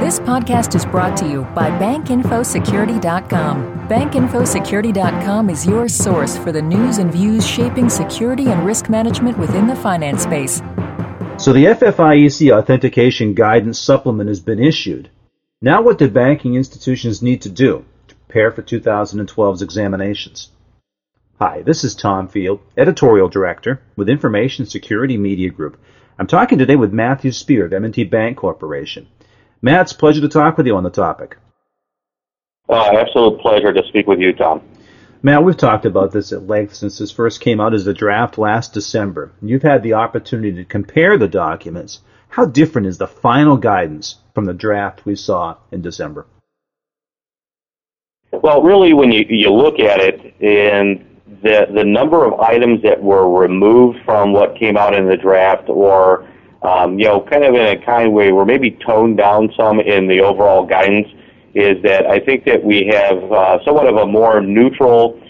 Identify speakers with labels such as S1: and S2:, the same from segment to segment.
S1: This podcast is brought to you by BankInfoSecurity.com. BankInfoSecurity.com is your source for the news and views shaping security and risk management within the finance space.
S2: So the FFIEC Authentication Guidance Supplement has been issued. Now what do banking institutions need to do to prepare for 2012's examinations? Hi, this is Tom Field, Editorial Director with Information Security Media Group. I'm talking today with Matthew Speare of M&T Bank Corporation. Matt, it's a pleasure to talk with you on the topic.
S3: Uh, absolute pleasure to speak with you, Tom.
S2: Matt, we've talked about this at length since this first came out as a draft last December. You've had the opportunity to compare the documents. How different is the final guidance from the draft we saw in December?
S3: Well, really, when you, you look at it, and the the number of items that were removed from what came out in the draft, or um, you know, kind of in a kind way where maybe toned down some in the overall guidance, is that I think that we have uh, somewhat of a more neutral,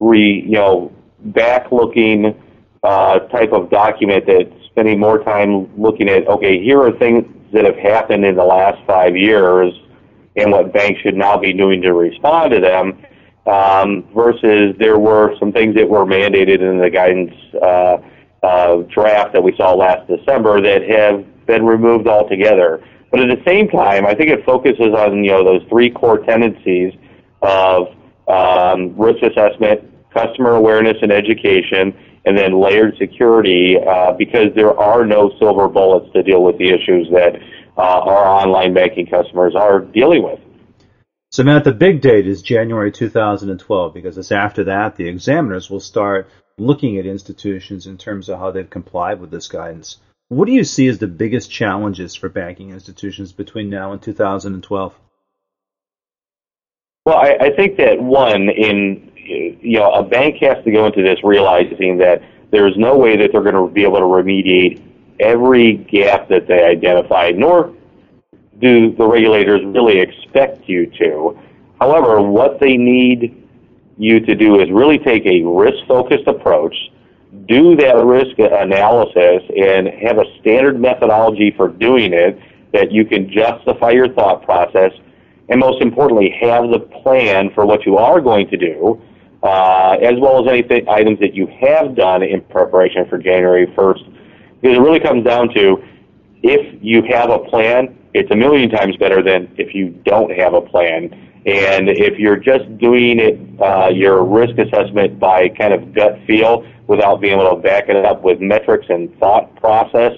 S3: re you know, back-looking uh, type of document that's spending more time looking at okay, here are things that have happened in the last five years, and what banks should now be doing to respond to them um, versus there were some things that were mandated in the guidance uh, uh, draft that we saw last December that have been removed altogether. But at the same time, I think it focuses on you know those three core tendencies of um, risk assessment, customer awareness and education, and then layered security uh, because there are no silver bullets to deal with the issues that uh, our online banking customers are dealing with.
S2: So, Matt, the big date is January 2012 because it's after that the examiners will start looking at institutions in terms of how they've complied with this guidance. What do you see as the biggest challenges for banking institutions between now and 2012?
S3: Well, I, I think that one, in you know, a bank has to go into this realizing that there is no way that they're going to be able to remediate every gap that they identify, nor do the regulators really expect you to. However, what they need you to do is really take a risk-focused approach, do that risk analysis, and have a standard methodology for doing it that you can justify your thought process, and most importantly, have the plan for what you are going to do, uh, as well as any items that you have done in preparation for January 1st. Because it really comes down to if you have a plan, it's a million times better than if you don't have a plan. And if you're just doing it, uh, your risk assessment by kind of gut feel without being able to back it up with metrics and thought process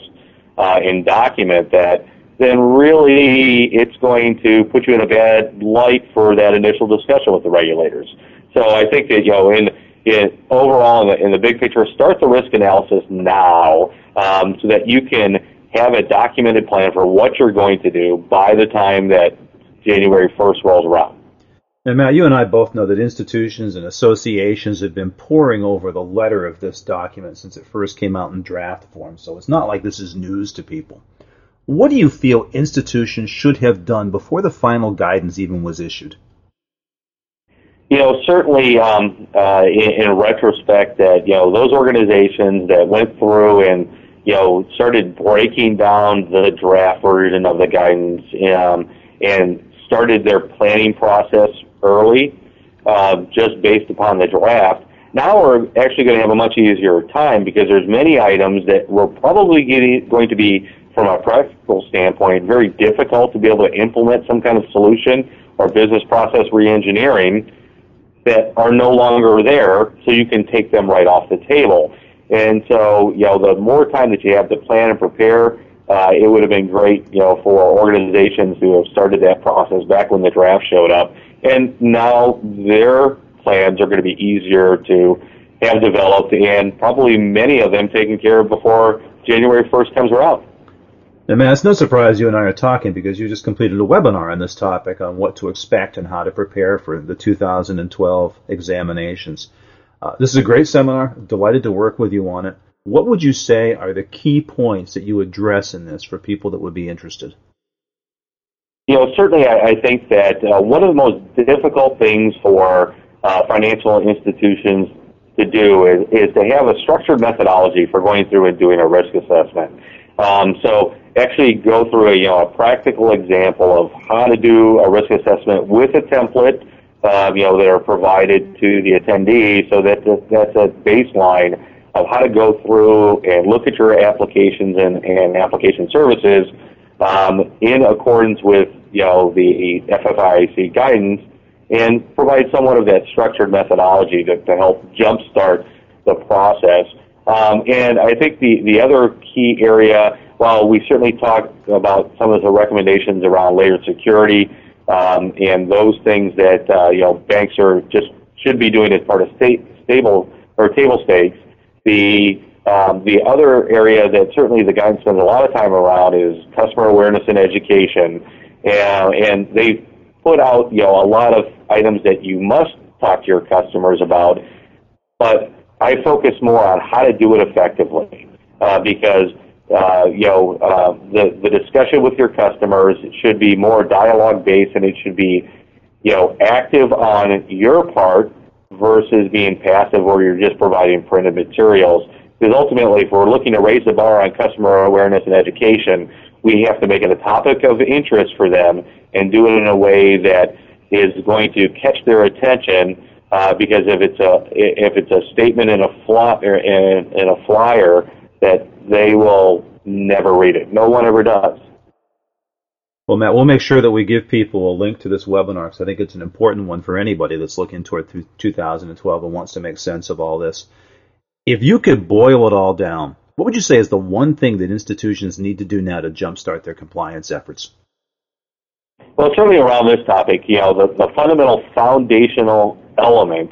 S3: uh, and document that, then really it's going to put you in a bad light for that initial discussion with the regulators. So I think that, you know, in, in overall in the, in the big picture, start the risk analysis now um, so that you can have a documented plan for what you're going to do by the time that January 1st rolls around.
S2: And Matt, you and I both know that institutions and associations have been poring over the letter of this document since it first came out in draft form, so it's not like this is news to people. What do you feel institutions should have done before the final guidance even was issued?
S3: You know, certainly um, uh, in, in retrospect, that you know those organizations that went through and you know, started breaking down the draft version of the guidance um, and started their planning process early, uh, just based upon the draft. Now we're actually going to have a much easier time because there's many items that we're probably getting, going to be, from a practical standpoint, very difficult to be able to implement some kind of solution or business process reengineering that are no longer there, so you can take them right off the table. And so, you know, the more time that you have to plan and prepare, uh, it would have been great, you know, for organizations who have started that process back when the draft showed up. And now their plans are going to be easier to have developed and probably many of them taken care of before January 1st comes around.
S2: And man, it's no surprise you and I are talking because you just completed a webinar on this topic on what to expect and how to prepare for the 2012 examinations. Uh, this is a great seminar. Delighted to work with you on it. What would you say are the key points that you address in this for people that would be interested?
S3: You know, certainly I, I think that uh, one of the most difficult things for uh, financial institutions to do is, is to have a structured methodology for going through and doing a risk assessment. Um, so actually go through a, you know, a practical example of how to do a risk assessment with a template, uh, you know, that are provided to the attendee so that that's a baseline of how to go through and look at your applications and, and application services um, in accordance with, you know, the FFIEC guidance and provide somewhat of that structured methodology to, to help jumpstart the process. Um, and I think the, the other key area while we certainly talk about some of the recommendations around layered security um, and those things that uh, you know banks are just should be doing as part of state, stable or table stakes, the um, the other area that certainly the guidance spends a lot of time around is customer awareness and education, and, and they put out you know a lot of items that you must talk to your customers about, but I focus more on how to do it effectively uh, because uh, you know, uh, the, the discussion with your customers should be more dialogue based and it should be, you know, active on your part versus being passive where you're just providing printed materials. Because ultimately, if we're looking to raise the bar on customer awareness and education, we have to make it a topic of interest for them and do it in a way that is going to catch their attention. Uh, because if it's a if it's a statement in a fly, in, in a flyer that they will never read it. No one ever does.
S2: Well, Matt, we'll make sure that we give people a link to this webinar because I think it's an important one for anybody that's looking toward 2012 and wants to make sense of all this. If you could boil it all down, what would you say is the one thing that institutions need to do now to jumpstart their compliance efforts?
S3: Well, certainly around this topic, you know, the, the fundamental foundational element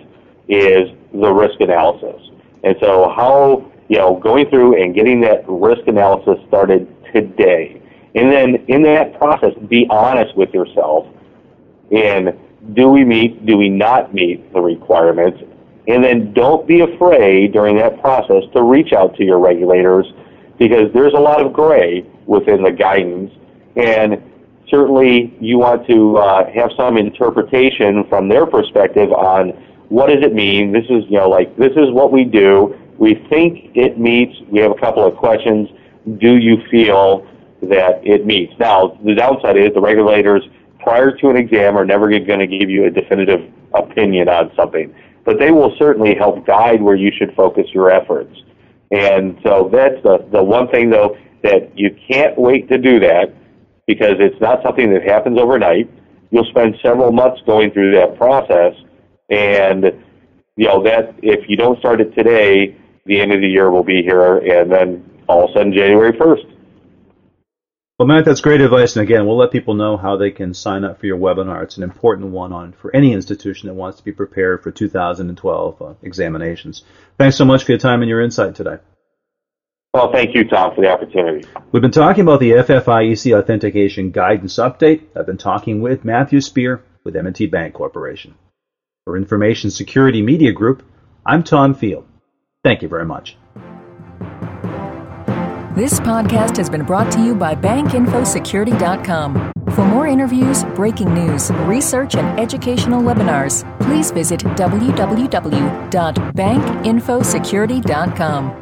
S3: is the risk analysis. And so how you know, going through and getting that risk analysis started today. And then in that process, be honest with yourself in do we meet, do we not meet the requirements? And then don't be afraid during that process to reach out to your regulators because there's a lot of gray within the guidance. And certainly you want to uh, have some interpretation from their perspective on what does it mean? This is, you know, like, this is what we do we think it meets. We have a couple of questions. Do you feel that it meets? Now, the downside is the regulators, prior to an exam, are never going to give you a definitive opinion on something. But they will certainly help guide where you should focus your efforts. And so that's the, the one thing, though, that you can't wait to do that because it's not something that happens overnight. You'll spend several months going through that process. And, you know, that if you don't start it today, the end of the year will be here, and then all of a sudden January 1st.
S2: Well, Matt, that's great advice. And again, we'll let people know how they can sign up for your webinar. It's an important one on for any institution that wants to be prepared for 2012 uh, examinations. Thanks so much for your time and your insight today.
S3: Well, thank you, Tom, for the opportunity.
S2: We've been talking about the FFIEC authentication guidance update. I've been talking with Matthew Speare with M&T Bank Corporation. For Information Security Media Group, I'm Tom Field. Thank you very much.
S1: This podcast has been brought to you by BankInfoSecurity.com. For more interviews, breaking news, research, and educational webinars, please visit www.bankinfosecurity.com.